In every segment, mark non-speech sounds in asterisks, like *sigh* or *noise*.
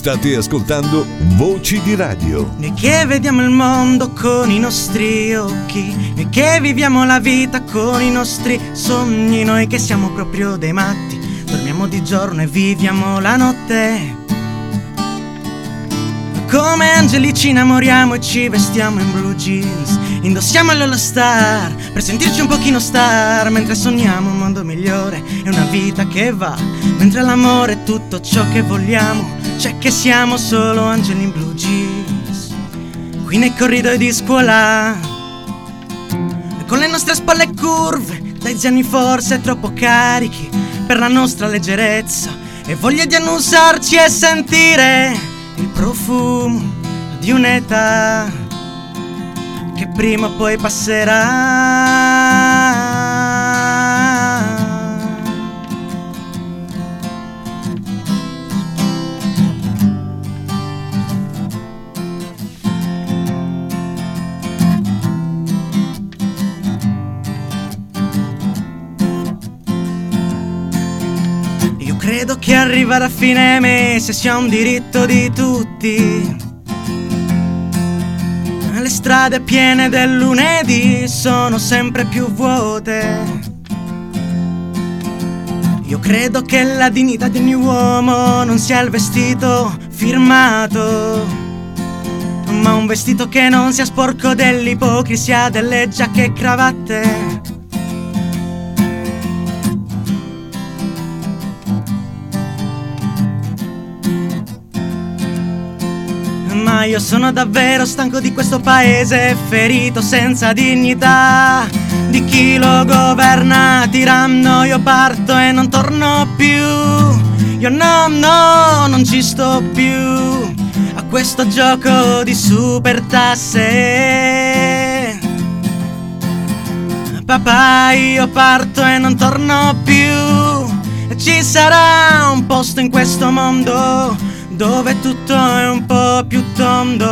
State ascoltando Voci di Radio. Noi che vediamo il mondo con i nostri occhi, noi che viviamo la vita con i nostri sogni, noi che siamo proprio dei matti, dormiamo di giorno e viviamo la notte. Come angeli ci innamoriamo e ci vestiamo in blue jeans Indossiamo l'All Star per sentirci un pochino star Mentre sogniamo un mondo migliore e una vita che va Mentre l'amore è tutto ciò che vogliamo C'è che siamo solo angeli in blue jeans Qui nei corridoi di scuola Con le nostre spalle curve Dai ziani forse troppo carichi Per la nostra leggerezza E voglia di annusarci e sentire il profumo di un'età che prima o poi passerà. Arrivare a fine mese sia un diritto di tutti. Le strade piene del lunedì sono sempre più vuote. Io credo che la dignità di ogni uomo non sia il vestito firmato, ma un vestito che non sia sporco dell'ipocrisia delle giacche e cravatte. Io sono davvero stanco di questo paese ferito senza dignità. Di chi lo governa tiranno io parto e non torno più. Io no, no, non ci sto più. A questo gioco di super tasse Papà io parto e non torno più. Ci sarà un posto in questo mondo dove tutto è un po' più tondo.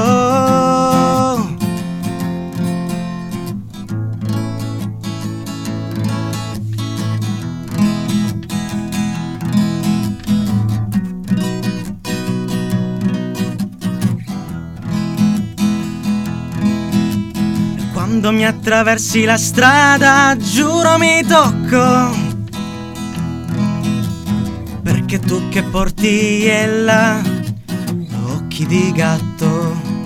Quando mi attraversi la strada, giuro mi tocco perché tu che porti là occhi di gatto.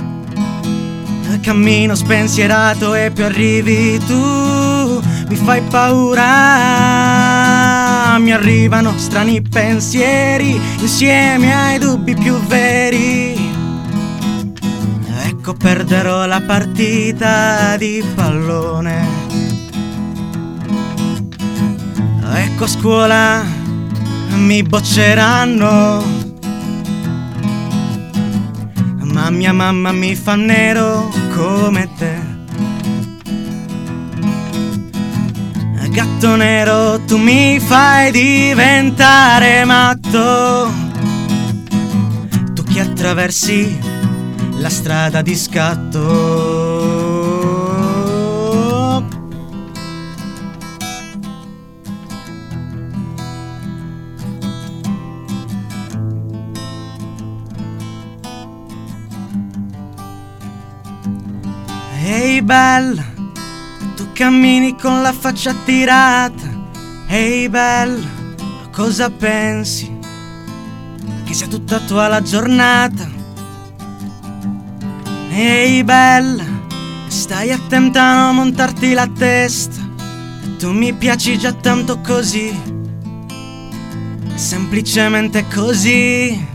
Cammino spensierato e più arrivi tu Mi fai paura. Mi arrivano strani pensieri Insieme ai dubbi più veri. Ecco perderò la partita di pallone. Ecco a scuola mi bocceranno ma mia mamma mi fa nero come te. Gatto nero, tu mi fai diventare matto. Tu che attraversi la strada di scatto. Ehi bella, tu cammini con la faccia tirata. Ehi bella, cosa pensi? Che sia tutta tua la giornata. Ehi bella, stai attenta a non montarti la testa. Tu mi piaci già tanto così, semplicemente così.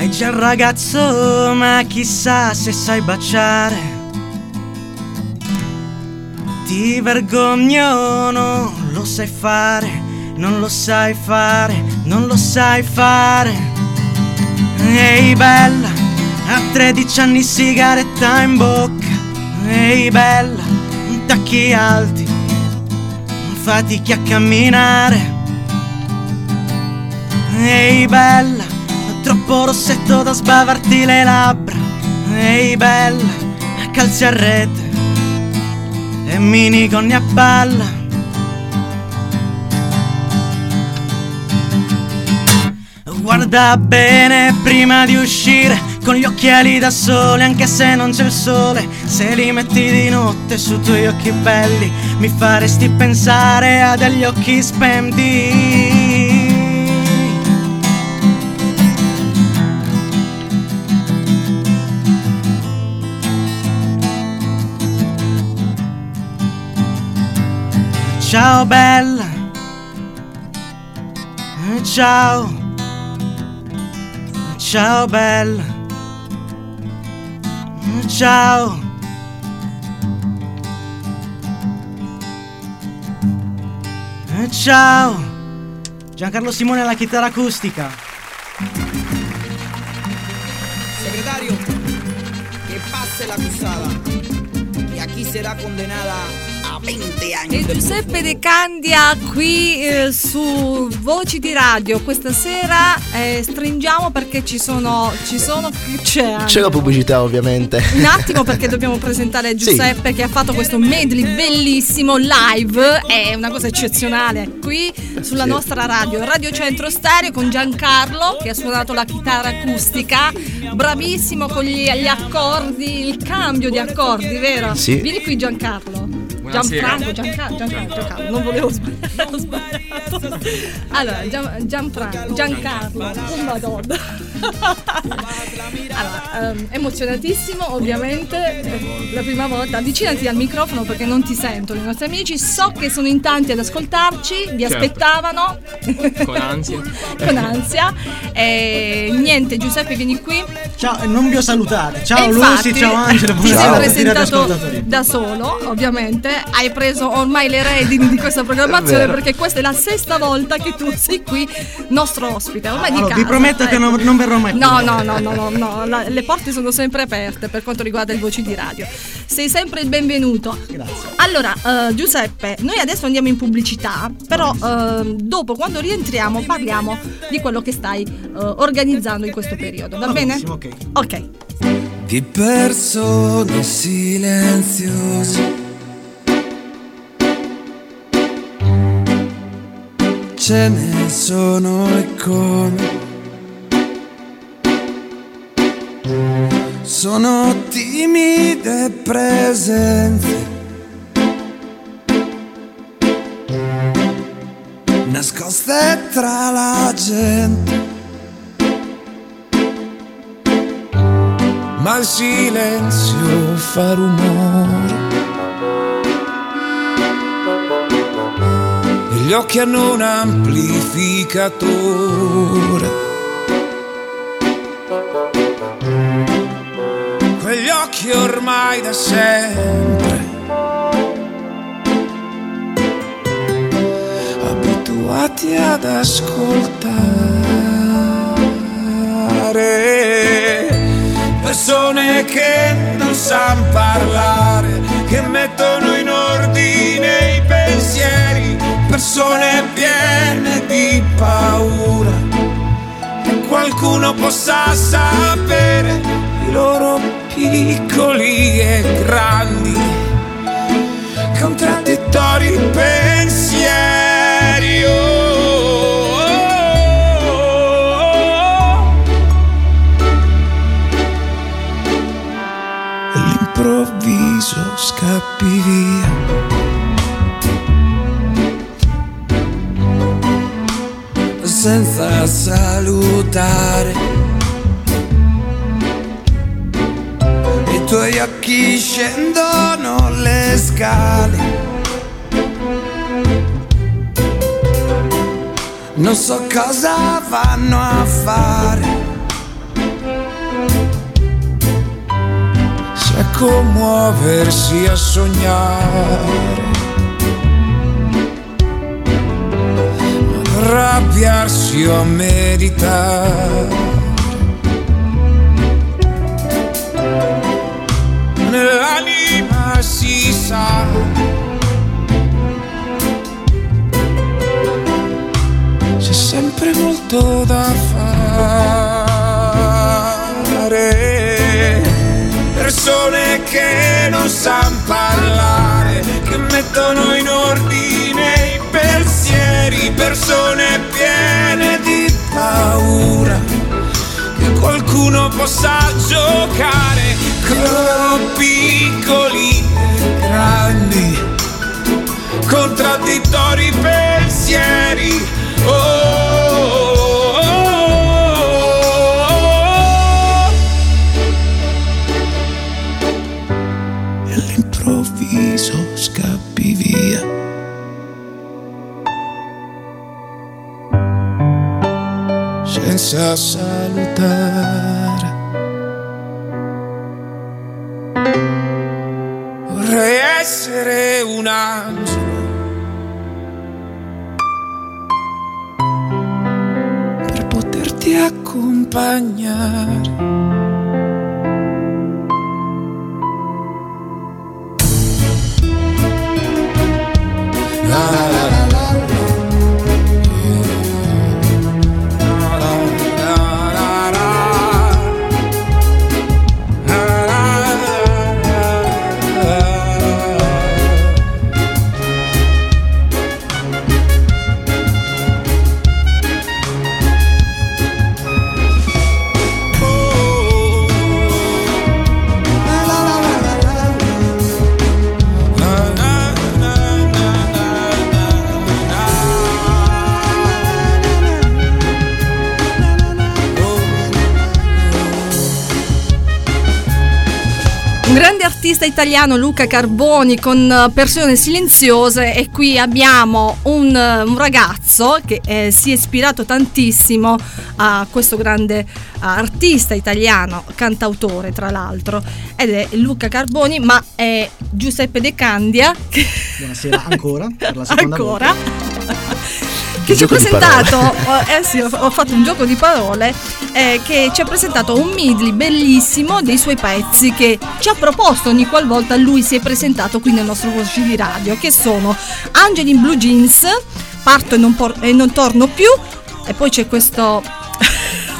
Hai già il ragazzo, ma chissà se sai baciare. Ti vergogno, non lo sai fare, non lo sai fare, non lo sai fare. Ehi bella, a 13 anni sigaretta in bocca. Ehi bella, tacchi alti, fatichi a camminare. Ehi bella, troppo rossetto da sbavarti le labbra. Ehi bella, calzi a rete e minigonni a palla. guarda bene prima di uscire con gli occhiali da sole anche se non c'è il sole se li metti di notte su tuoi occhi belli mi faresti pensare a degli occhi spenti Ciao bella. Ciao. Ciao bella. Ciao. Ciao. Giancarlo Simone alla chitarra acustica. Secretario Que pase la acusada Y aquí será condenada 20 anni. E Giuseppe De Candia qui eh, su Voci di Radio. Questa sera eh, stringiamo perché ci sono. Ci sono c'è, c'è la pubblicità, ovviamente. Un attimo perché dobbiamo *laughs* presentare Giuseppe sì. che ha fatto questo medley bellissimo live. È una cosa eccezionale qui sulla sì. nostra radio, Radio Centro Stereo con Giancarlo che ha suonato la chitarra acustica. Bravissimo con gli, gli accordi, il cambio di accordi, vero? Sì. Vieni qui Giancarlo. Gianfranco, Giancarlo, Giancarlo, Giancarlo, non volevo *laughs* sbagliare, ho sbagliato. Allora, Gian, Gianfranco, Giancarlo, oh madonna. Allora, um, emozionatissimo ovviamente, la prima volta, avvicinati al microfono perché non ti sentono i nostri amici, so che sono in tanti ad ascoltarci, vi certo. aspettavano. Con ansia. *laughs* Con ansia. E niente, Giuseppe vieni qui. Ciao, non vi ho salutato. Ciao Lucy, ciao Angelo, Ci sei presentato da solo, ovviamente hai preso ormai le redini di questa programmazione perché questa è la sesta volta che tu sei qui, nostro ospite. Ormai allora, di casa. Vi prometto eh. che non, non, verrò mai più. No, no, no, no, no, no. La, le porte sono sempre aperte per quanto riguarda il voci di radio. Sei sempre il benvenuto. Grazie. Allora, uh, Giuseppe, noi adesso andiamo in pubblicità, però uh, dopo quando rientriamo parliamo di quello che stai uh, organizzando in questo periodo, va bene? Ok. Ok. Di persone silenziose ce ne sono e come. Sono timide presenze. Nascoste tra la gente. Ma il silenzio fa rumore. Gli occhi hanno un amplificatore. Quegli occhi ormai da sempre. Abituati ad ascoltare. Persone che non sanno parlare, che mettono persone piene di paura. Che qualcuno possa sapere i loro piccoli e grandi contraddittori pensieri. Oh, oh, oh, All'improvviso scappi via senza salutare. I tuoi occhi scendono le scale. Non so cosa vanno a fare. Se a commuoversi a sognare. Arrabbiarsi o a meditare. Nell'anima si sa. C'è sempre molto da fare. Persone che non sanno parlare, che mettono in ordine qualcuno possa giocare con piccoli e grandi, contraddittori pensieri. Oh, oh, oh, oh. E all'improvviso scappi via. senza salutare. Essere un angelo per poterti accompagnare. Italiano, Luca Carboni, con eh, persone silenziose e qui abbiamo un, eh, un ragazzo che eh, si è ispirato tantissimo a questo grande artista italiano, cantautore tra l'altro, ed è Luca Carboni, ma è Giuseppe De Candia, Buonasera ancora, per la seconda *laughs* ancora. volta. Che ci ha presentato, *laughs* oh, eh sì, ho, fatto un gioco di parole, eh, che ci ha presentato un medley bellissimo dei suoi pezzi che ci ha proposto ogni qualvolta lui si è presentato qui nel nostro voce di radio, che sono Angeli in Blue Jeans, Parto e non, por- e non torno più, e poi c'è questo...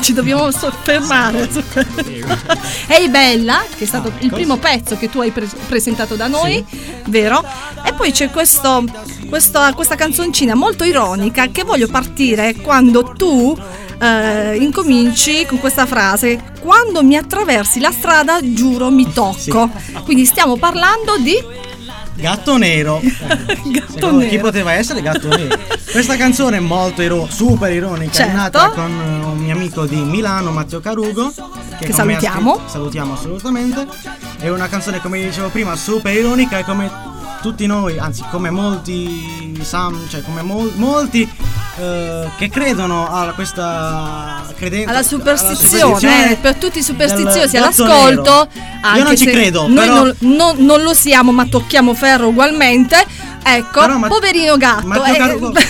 Ci dobbiamo soffermare. Ehi Bella, che è stato il primo pezzo che tu hai pre- presentato da noi, vero? E poi c'è questo, questo- questa canzoncina molto ironica che voglio partire quando tu eh, incominci con questa frase. Quando mi attraversi la strada, giuro mi tocco. Quindi stiamo parlando di Gatto nero. *laughs* Gatto Secondo chi nero. poteva essere gatto nero? Questa canzone è molto iro- super ironica, Certo. è nata con eh, un mio amico di Milano, Matteo Carugo. Che ha salutiamo. scritto- salutiamo assolutamente. È una canzone, come dicevo prima, super ironica e come tutti noi, anzi come molti, Sam, cioè come mol- molti eh, che credono a questa credenza alla superstizione, eh, per tutti i superstiziosi del all'ascolto. Io non ci credo, Noi però- non, non- non lo siamo, ma tocchiamo ferro ugualmente. Ecco, ma- poverino gatto. Matteo eh,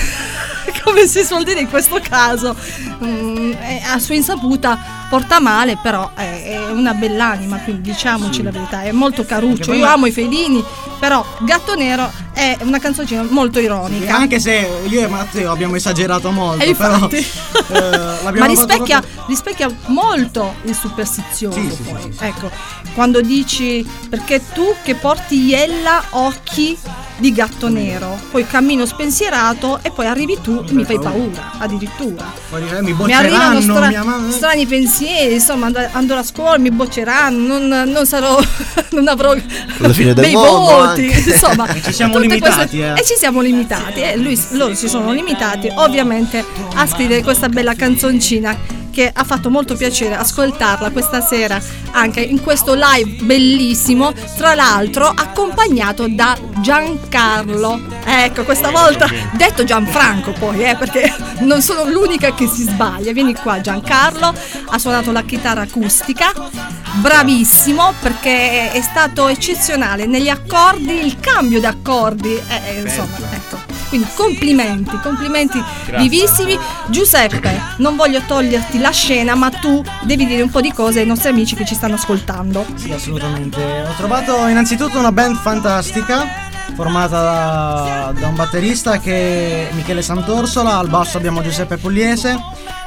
*laughs* come si suol dire in questo caso, mm, è a sua insaputa porta male, però è, è una bell'anima, quindi diciamoci la verità, è molto caruccio. Io amo i felini, però Gatto Nero è una canzoncina molto ironica. Anche se io e Matteo abbiamo esagerato molto, E però infatti. eh, Ma rispecchia, proprio- rispecchia molto il superstizioso Sì, sì, poi. sì, sì. Ecco, quando dici perché tu che porti iella occhi di gatto nero, poi cammino spensierato e poi arrivi tu e mi fai paura, addirittura. Poi eh, mi Mi arrivano stra- strani pensieri, insomma and- andrò a scuola, mi bocceranno, non, non sarò, *laughs* non avrò La fine del mondo voti, anche. insomma. E *laughs* ci siamo limitati, eh. E ci siamo limitati, eh. Lui- loro si sono limitati ovviamente a scrivere questa bella canzoncina che ha fatto molto piacere ascoltarla questa sera anche in questo live bellissimo, tra l'altro accompagnato da Giancarlo. Ecco, questa volta detto Gianfranco poi, eh, perché non sono l'unica che si sbaglia. Vieni qua Giancarlo, ha suonato la chitarra acustica, bravissimo perché è stato eccezionale negli accordi, il cambio di accordi, eh, eh, insomma. Quindi complimenti, complimenti vivissimi. Giuseppe, non voglio toglierti la scena, ma tu devi dire un po' di cose ai nostri amici che ci stanno ascoltando. Sì, assolutamente. Ho trovato innanzitutto una band fantastica formata da, da un batterista che è Michele Santorsola, al basso abbiamo Giuseppe Pugliese,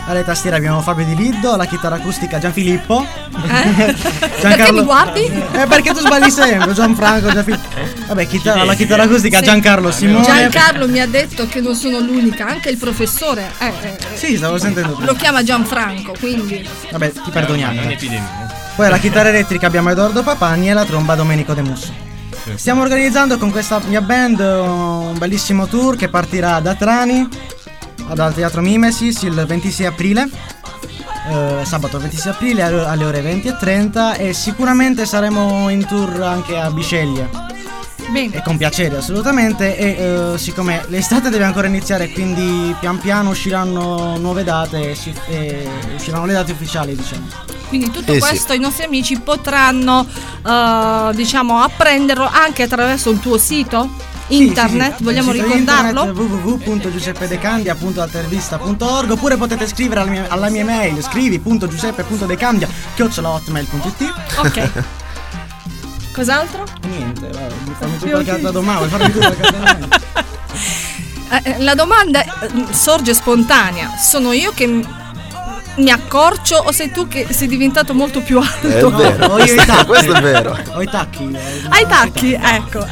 alle tastiere abbiamo Fabio Di Liddo, alla chitarra acustica Gianfilippo. Eh? *laughs* Perché mi guardi? Eh, perché tu sbagli sempre, Gianfranco, Gianfilippo. Vabbè, chitarra, la chitarra acustica Sì. Giancarlo Simone. Giancarlo mi ha detto che non sono l'unica, anche il professore eh, eh, Sì, stavo sentendo lo chiama Gianfranco, quindi Vabbè, ti perdoniamo. È un'epidemia. Poi alla chitarra elettrica abbiamo Edoardo Papagni e alla tromba Domenico De Musso. Stiamo organizzando con questa mia band un bellissimo tour che partirà da Trani dal Teatro Mimesis il 26 aprile. eh, sabato 26 aprile alle alle ore 20 e 30 e sicuramente saremo in tour anche a Bisceglie bene. e con piacere assolutamente e eh, siccome l'estate deve ancora iniziare quindi pian piano usciranno nuove date e, si- e usciranno le date ufficiali diciamo Quindi tutto Eh sì. questo i nostri amici potranno eh, diciamo apprenderlo anche attraverso il tuo sito Sì, internet, sì, sì. vogliamo Il sito ricordarlo? www.giuseppedecandia.altervista.org oppure potete scrivere alla mia, alla mia mail scrivi.giuseppe.decandia chiocciolahotmail.it Ok. *laughs* Cos'altro? Niente, vabbè, fammi tu qualche altra domanda, vuoi farmi tu qualche altra domanda? La domanda eh, sorge spontanea. Sono io che mi accorcio o sei tu che sei diventato molto più alto? È vero, ho io i tacchi. questo è vero. Ho i tacchi. eh, Hai i tacchi, ecco.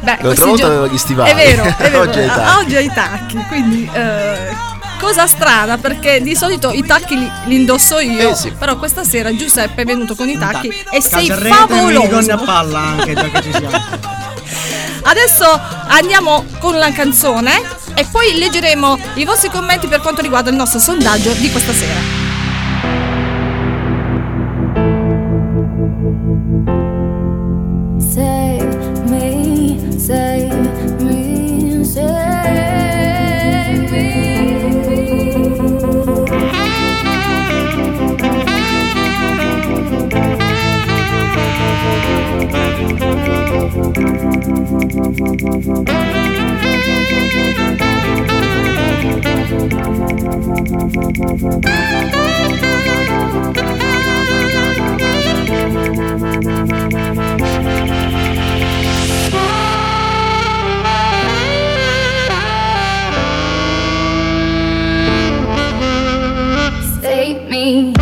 Beh, L'altra volta gio- avevo gli stivali. È vero, è *laughs* vero. Oggi hai i tacchi. Oggi hai i tacchi, quindi eh, cosa strana perché di solito i tacchi li, li indosso io, Eh sì. però questa sera Giuseppe è venuto con i tacchi e sei minigonna a favoloso. palla anche, già che ci siamo. Adesso andiamo con la canzone e poi leggeremo i vostri commenti per quanto riguarda il nostro sondaggio di questa sera. Save me.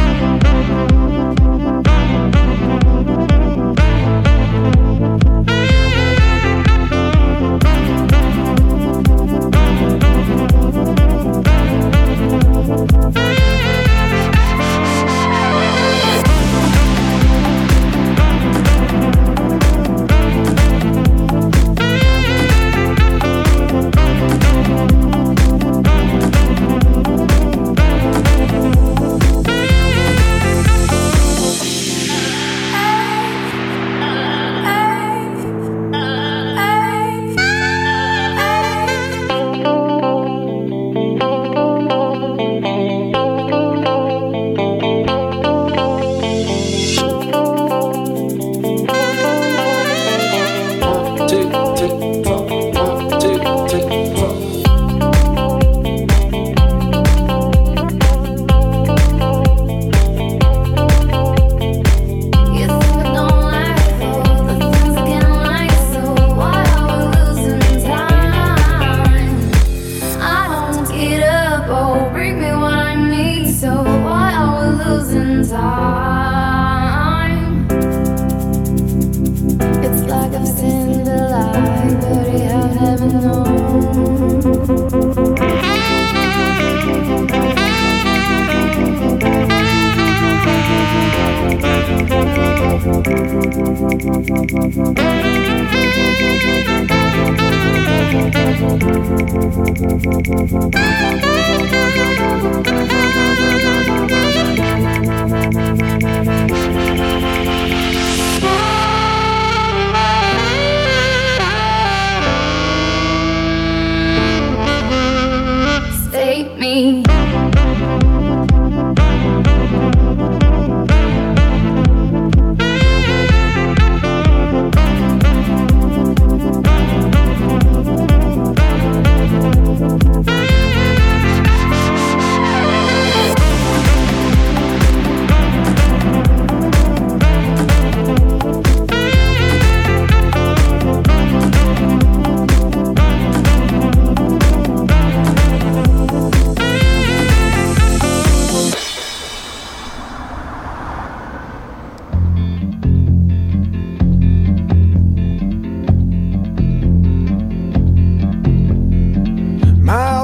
Save me.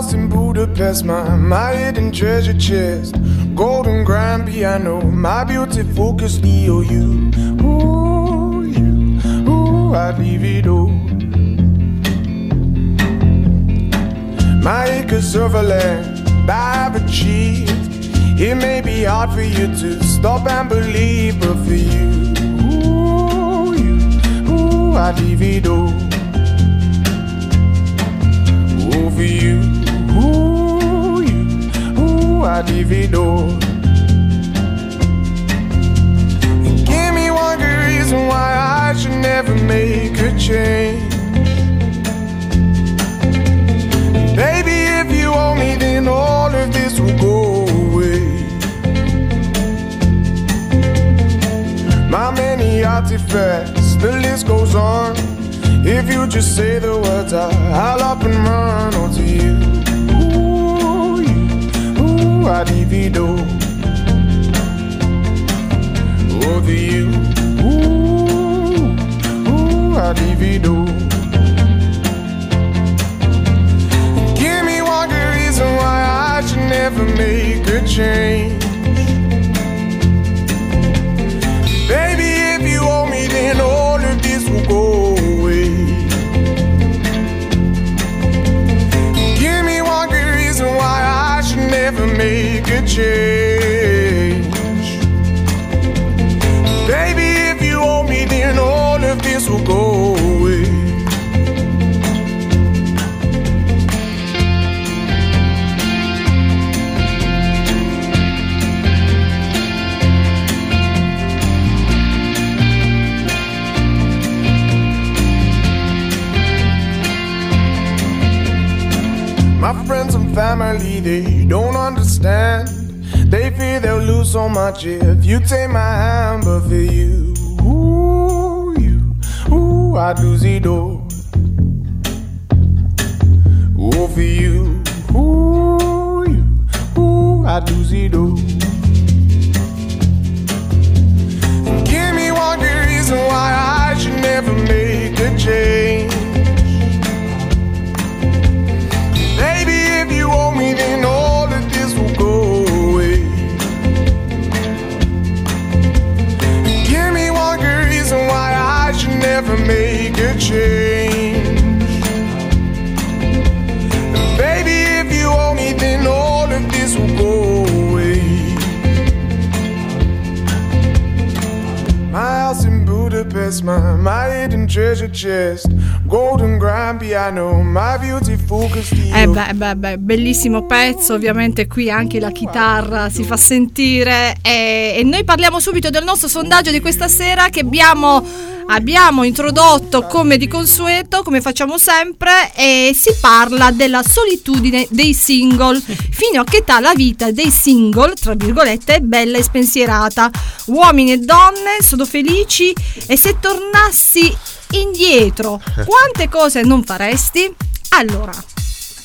Budapest, my, my hidden treasure chest. Golden grand piano, my beauty focus, EOU. Ooh, you, ooh, I'd leave it all. My acres of land I've achieved. It may be hard for you to stop and believe, but for you, ooh, you, ooh, I'd leave it all. Ooh, for you, it all. Give me one good reason why I should never make a change. Baby, if you owe me, then all of this will go away. My many artifacts, the list goes on. If you just say the words, I'll up and run onto you adivido. Oh, over you, ooh, ooh, I adivido. Understand. They fear they'll lose so much if you take my hand, but for you, ooh, you, ooh, I'd lose it all. Ooh, for you, ooh, you, ooh, I'd lose it all. Budapest, my, my hidden treasure chest. Golden grand piano, my beautiful Castillo. Eh beh, beh, beh, bellissimo pezzo, ovviamente qui anche la chitarra si fa sentire e, e noi parliamo subito del nostro sondaggio di questa sera che abbiamo, abbiamo introdotto come di consueto, come facciamo sempre e si parla della solitudine dei single, fino a che età la vita dei single, tra virgolette, è bella e spensierata, uomini e donne sono felici e se tornassi indietro, quante cose non faresti? Allora,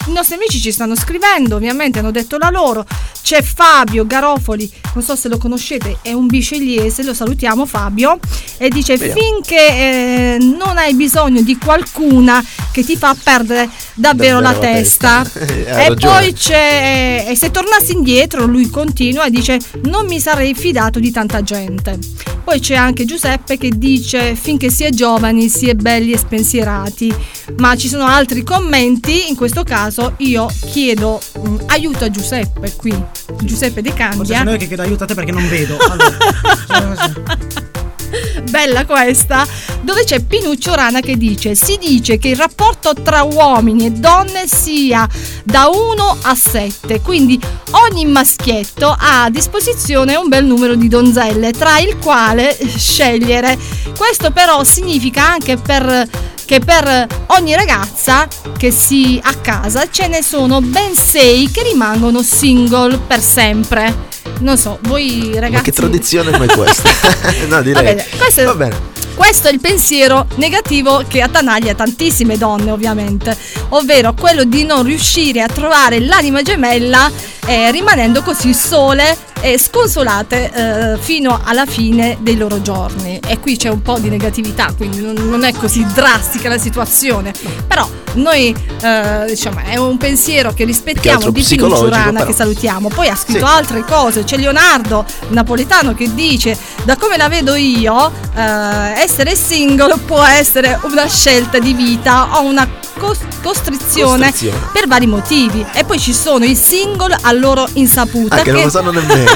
i nostri amici ci stanno scrivendo, ovviamente hanno detto la loro. C'è Fabio Garofoli, non so se lo conoscete, è un bicelliese, lo salutiamo Fabio, e dice Vediamo. finché eh, non hai bisogno di qualcuna che ti fa perdere davvero, Davvero la la testa. testa. *laughs* Hai e poi c'è, e se tornassi indietro, lui continua e dice non mi sarei fidato di tanta gente. Poi c'è anche Giuseppe che dice finché si è giovani, si è belli e spensierati. Ma ci sono altri commenti, in questo caso io chiedo mm, aiuto a Giuseppe qui. Giuseppe De Forse Candia. sono io che chiedo aiuto a te perché non vedo. Allora, *laughs* *laughs* Bella questa, dove c'è Pinuccio Rana che dice: Si dice che il rapporto tra uomini e donne sia da 1 a 7, quindi ogni maschietto ha a disposizione un bel numero di donzelle, tra il quale scegliere. Questo però significa anche per che per ogni ragazza che si a casa ce ne sono ben 6 che rimangono single per sempre. Non so, voi ragazzi Ma che tradizione come questa? *laughs* no, direi. Va bene, questo, Va bene. questo è il pensiero negativo che attanaglia tantissime donne, ovviamente, ovvero quello di non riuscire a trovare l'anima gemella eh, rimanendo così sole e sconsolate eh, fino alla fine dei loro giorni. E qui c'è un po' di negatività, quindi non, non è così drastica la situazione. Però noi eh, diciamo è un pensiero che rispettiamo di Pino Giurana che salutiamo. Poi ha scritto Sì. altre cose. C'è Leonardo Napoletano che dice: Da come la vedo io, eh, essere single può essere una scelta di vita o una cos- costrizione, Costrizione. per vari motivi. E poi ci sono i single a loro insaputa Ah, che non lo sanno nemmeno.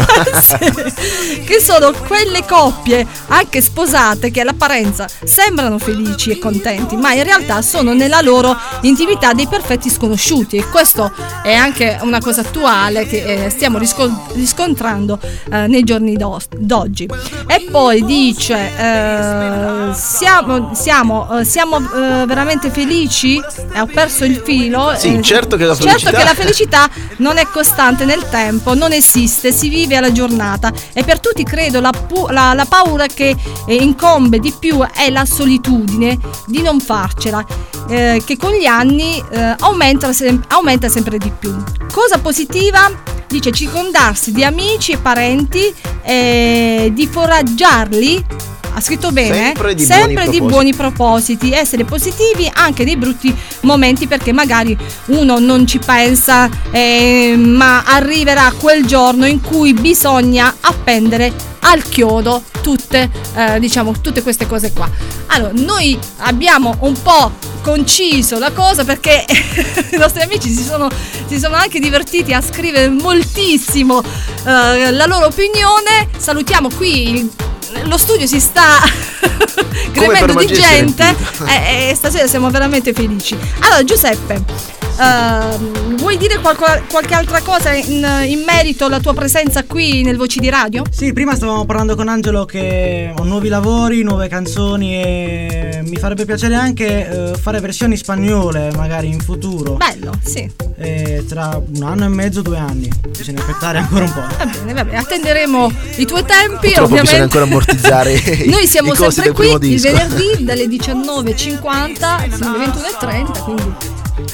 Sì, che sono quelle coppie anche sposate che all'apparenza sembrano felici e contenti, ma in realtà sono nella loro intimità dei perfetti sconosciuti e questo è anche una cosa attuale che eh, stiamo riscon- riscontrando eh, nei giorni d'o- d'oggi. E poi dice eh, siamo, siamo, eh, siamo eh, veramente felici? Eh, ho perso il filo. Sì, certo che la certo felicità- che la felicità non è costante nel tempo, non esiste, si vive alla giornata e per tutti credo la, pu- la- la paura che eh, incombe di più è la solitudine di non farcela, eh, che con gli anni eh, aumenta, sem- aumenta sempre di più. Cosa positiva? Dice circondarsi di amici e parenti, eh, di foraggiarli. Ha scritto bene? Sempre di Sempre buoni di propositi. buoni propositi, essere positivi anche nei brutti momenti perché magari uno non ci pensa, eh, ma arriverà quel giorno in cui bisogna appendere al chiodo tutte, eh, diciamo, tutte queste cose qua. Allora, noi abbiamo un po' conciso la cosa perché *laughs* i nostri amici si sono, si sono anche divertiti a scrivere moltissimo eh, la loro opinione. Salutiamo qui il- lo studio si sta *laughs* gremendo di gente e, e stasera siamo veramente felici. Allora Giuseppe, ehm, vuoi dire qualco- qualche altra cosa in, in merito alla tua presenza qui nel Voci di Radio? Sì, prima stavamo parlando con Angelo che ho nuovi lavori, nuove canzoni e mi farebbe piacere anche eh, fare versioni spagnole magari in futuro. Bello, sì. Eh, tra un anno e mezzo, due anni. Bisogna aspettare ancora un po'. Va bene, va bene, attenderemo i tuoi tempi. Purtroppo ovviamente. bisogna ancora ammortizzare *laughs* i- Noi siamo i costi sempre del qui primo il venerdì dalle 19.50 fino alle 21.30, quindi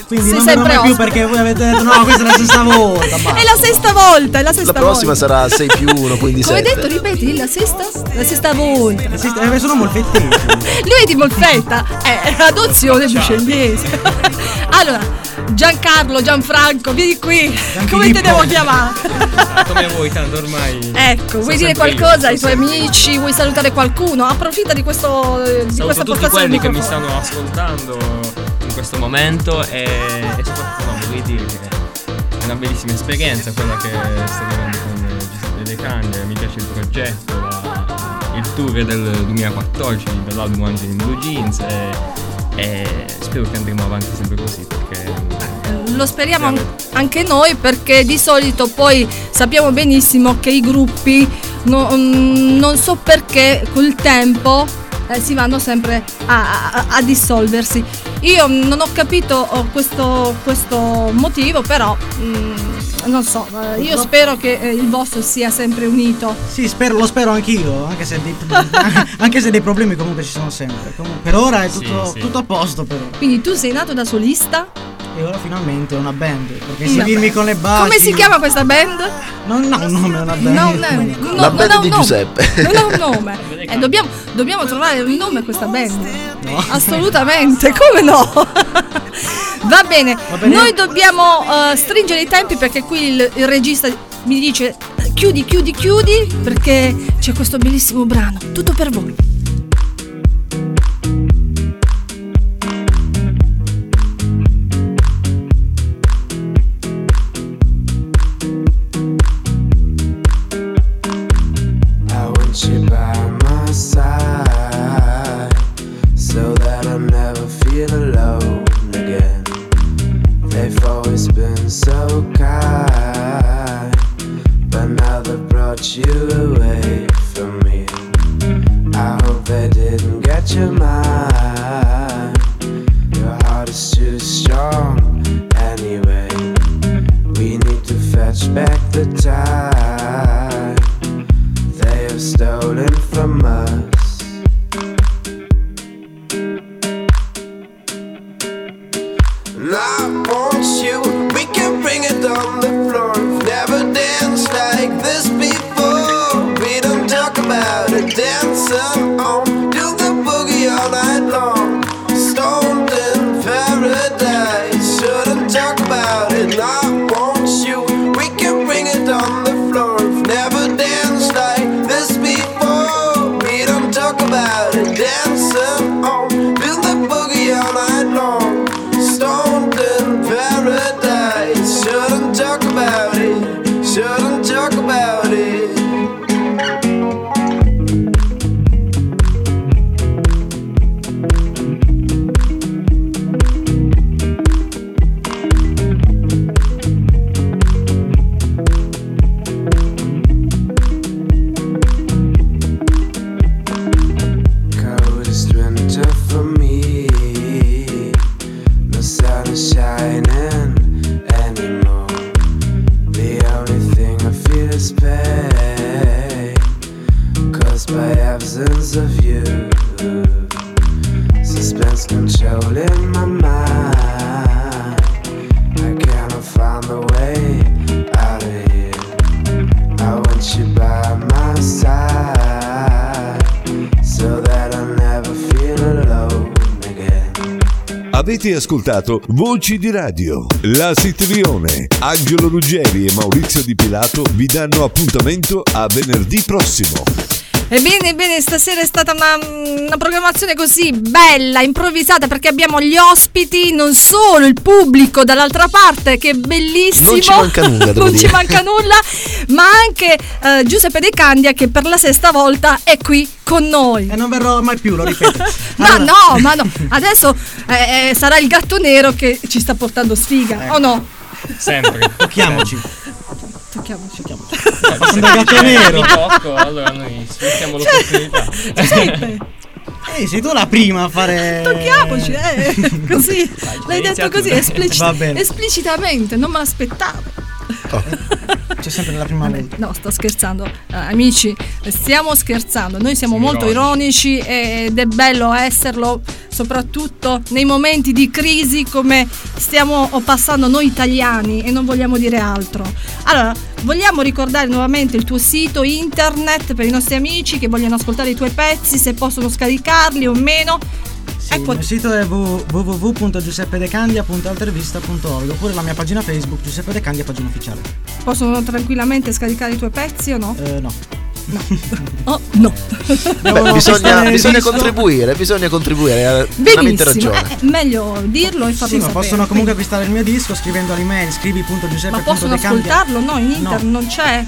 Quindi Sei non verrò sempre mai più perché voi avete detto no, questa è la stessa volta. basta. è la sesta volta, è la sesta La prossima volta. sarà 6 più 1, quindi Come hai 7. detto, ripeti, la sesta? La sesta volta. Sì, eh, sono molfettini. Lui è di Molfetta, è adozione bucellese. *laughs* allora, Giancarlo, Gianfranco, vieni qui. Come te devo chiamare? Come vuoi, tanto ormai. Ecco, vuoi dire sempre io, qualcosa ai tuoi amici? Vuoi salutare qualcuno? Approfitta di, questo, di Saluto questa tutti quelli che mi stanno ascoltando questo momento e, e soprattutto no, vorrei dire che è una bellissima esperienza quella che sto vivendo con Giuseppe De Cande, mi piace il progetto, la- il tour del 2014 dell'album Angeli in Blue Jeans e, e spero che andremo avanti sempre così perché Lo speriamo an- anche noi perché di solito poi sappiamo benissimo che i gruppi no- mm, non so perché col tempo eh, si vanno sempre a, a- a dissolversi. Io non ho capito oh, questo, questo motivo, però mm, non so, eh, io spero che eh, il vostro sia sempre unito. Sì, spero, lo spero anch'io, anche se, dei, *laughs* anche se dei problemi comunque ci sono sempre. Comunque, per ora è Sì, tutto, sì. tutto a posto per ora. Quindi tu sei nato da solista? E ora finalmente ho una band. Perché Una seguirmi band. con le basi. Come si chiama questa band? Non ha un nome, è una band. No, no, no, La non band ha un di nome. Giuseppe. Non ha un nome. Eh, dobbiamo, dobbiamo trovare un nome a questa band. Assolutamente, come no? Va bene, bene. noi dobbiamo eh, stringere i tempi perché qui il, il regista mi dice chiudi, chiudi, chiudi perché c'è questo bellissimo brano. Tutto per voi. Avete ascoltato Voci di Radio. La Sitrione, Angelo Ruggeri e Maurizio Di Pilato vi danno appuntamento a venerdì prossimo. Ebbene, ebbene, stasera è stata una, una programmazione così bella, improvvisata, perché abbiamo gli ospiti, non solo il pubblico dall'altra parte, che è bellissimo. Non ci manca nulla, *laughs* non ci dire. manca nulla, ma anche eh, Giuseppe De Candia, che per la sesta volta è qui con noi. E non verrò mai più, lo ripeto. *laughs* Ma Allora, no, ma no, adesso eh, eh, sarà il gatto nero che ci sta portando sfiga, o no? Sempre. Tocchiamoci. Tocchiamoci. Passando al gatto nero. Di poco, allora noi sfruttiamo l'opportunità. *laughs* Giuseppe, Ehi, sei tu la prima a fare. tocchiamoci, eh, *laughs* così. L'hai detto così tu. esplici- Va bene. esplicitamente, non me l'aspettavo. C'è sempre la prima volta. No, sto scherzando. Eh, amici, stiamo scherzando. Noi siamo Siamo molto ironici ed è bello esserlo, soprattutto nei momenti di crisi come stiamo passando noi italiani e non vogliamo dire altro. Allora, vogliamo ricordare nuovamente il tuo sito internet per i nostri amici che vogliono ascoltare i tuoi pezzi, se possono scaricarli o meno. Sì, Ecco. il mio sito è www.giuseppedecandia.altervista.org oppure la mia pagina Facebook Giuseppe De Candia, pagina ufficiale. Possono tranquillamente scaricare i tuoi pezzi o no? Eh, no. Oh, no. Beh, bisogna, bisogna contribuire, bisogna contribuire. Benissimo, ragione. eh, meglio dirlo e farlo Sì, sapere. possono comunque acquistare il mio disco scrivendo all'email scrivi.giuseppe.decandia. Ma possono ascoltarlo? No, in internet No. non c'è.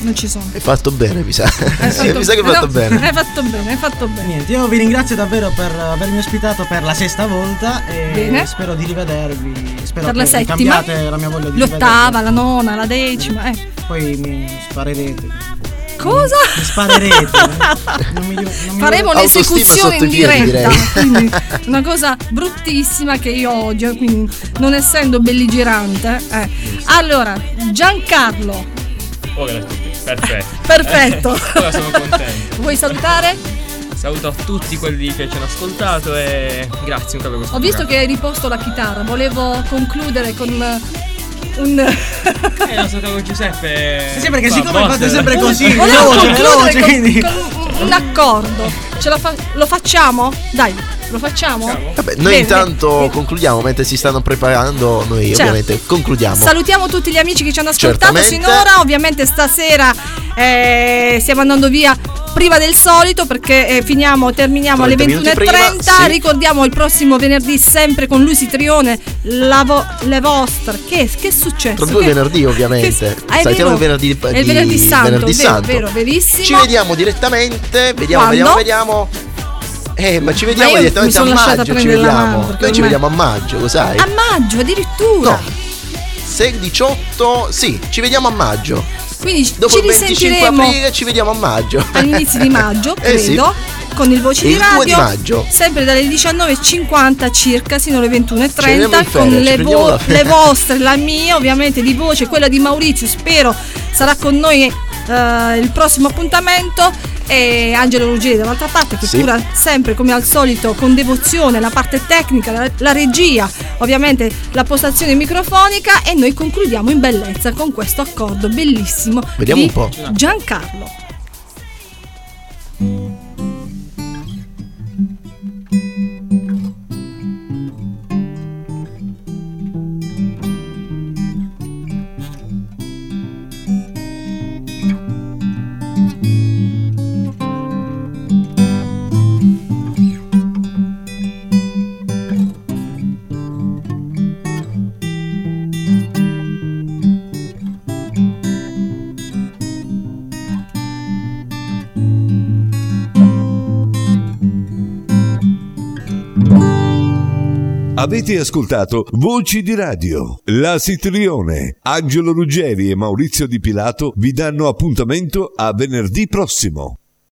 Non ci sono. Hai fatto bene, mi sa. Hai *laughs* fatto- mi sa che hai fatto no, bene. Hai fatto bene, hai fatto bene. Niente, io vi ringrazio davvero per avermi ospitato per la sesta volta e Bene. spero di rivedervi. Spero Per la che settima, cambiate la mia voglia di l'ottava, la nona, la decima. Eh. Poi mi sparerete. Cosa? Mi sparerete. eh. *laughs* Non mi- non mi- Faremo sotto in piedi, diretta. direi. Quindi *laughs* una cosa bruttissima che io odio, quindi non essendo belligerante. eh. Allora, Giancarlo, tutti. Perfetto. *laughs* perfetto. Ora sono contento. Vuoi salutare? Saluto a tutti quelli che ci hanno ascoltato e grazie ancora per questo Ho visto programma. che hai riposto la chitarra, volevo concludere con un... Eh, il nostro caro Giuseppe. Sì, perché fa siccome botte. fate sempre così, veloce, veloce, con, quindi. con un, accordo. Ce la fa- lo facciamo? Dai, lo facciamo? Facciamo? Vabbè, noi Bene, intanto bene. concludiamo mentre si stanno preparando. Noi Certo. ovviamente concludiamo. Salutiamo tutti gli amici che ci hanno ascoltato Certamente. sinora. Ovviamente stasera eh, stiamo andando via prima del solito perché eh, finiamo, terminiamo alle 30 minuti prima, 21.30. sì. Ricordiamo il prossimo venerdì sempre con Lucy Trione. Vo- le vostre. Che, che è successo? Tra due Che- venerdì, ovviamente. che- è Saltiamo vero. il venerdì di- È il venerdì santo, venerdì vero, santo. vero, verissimo. Ci vediamo direttamente. Vediamo, Quando? vediamo, vediamo. Eh, ma ci vediamo mi direttamente a maggio. Ci vediamo. mano, Noi ci vediamo a maggio, lo sai? A maggio addirittura. No. 6, 18. Sì, ci vediamo a maggio. Quindi Dopo ci il 25 risentiremo aprile ci vediamo a maggio. all'inizio di maggio, *laughs* Eh sì. credo, con il Voci di Il 2 Radio. di maggio. Sempre dalle 19.50 circa sino alle Ci vediamo 21.30 in ferie, con le, vo- le vostre, la mia ovviamente di voce, quella di Maurizio, spero sarà con noi eh, il prossimo appuntamento e Angelo Ruggeri dall'altra parte che Sì. cura sempre come al solito con devozione la parte tecnica, la, la regia, ovviamente la postazione microfonica e noi concludiamo in bellezza con questo accordo bellissimo Vediamo di un po'. Giancarlo. Avete ascoltato Voci di Radio. La Sitrione, Angelo Ruggeri e Maurizio Di Pilato vi danno appuntamento a venerdì prossimo.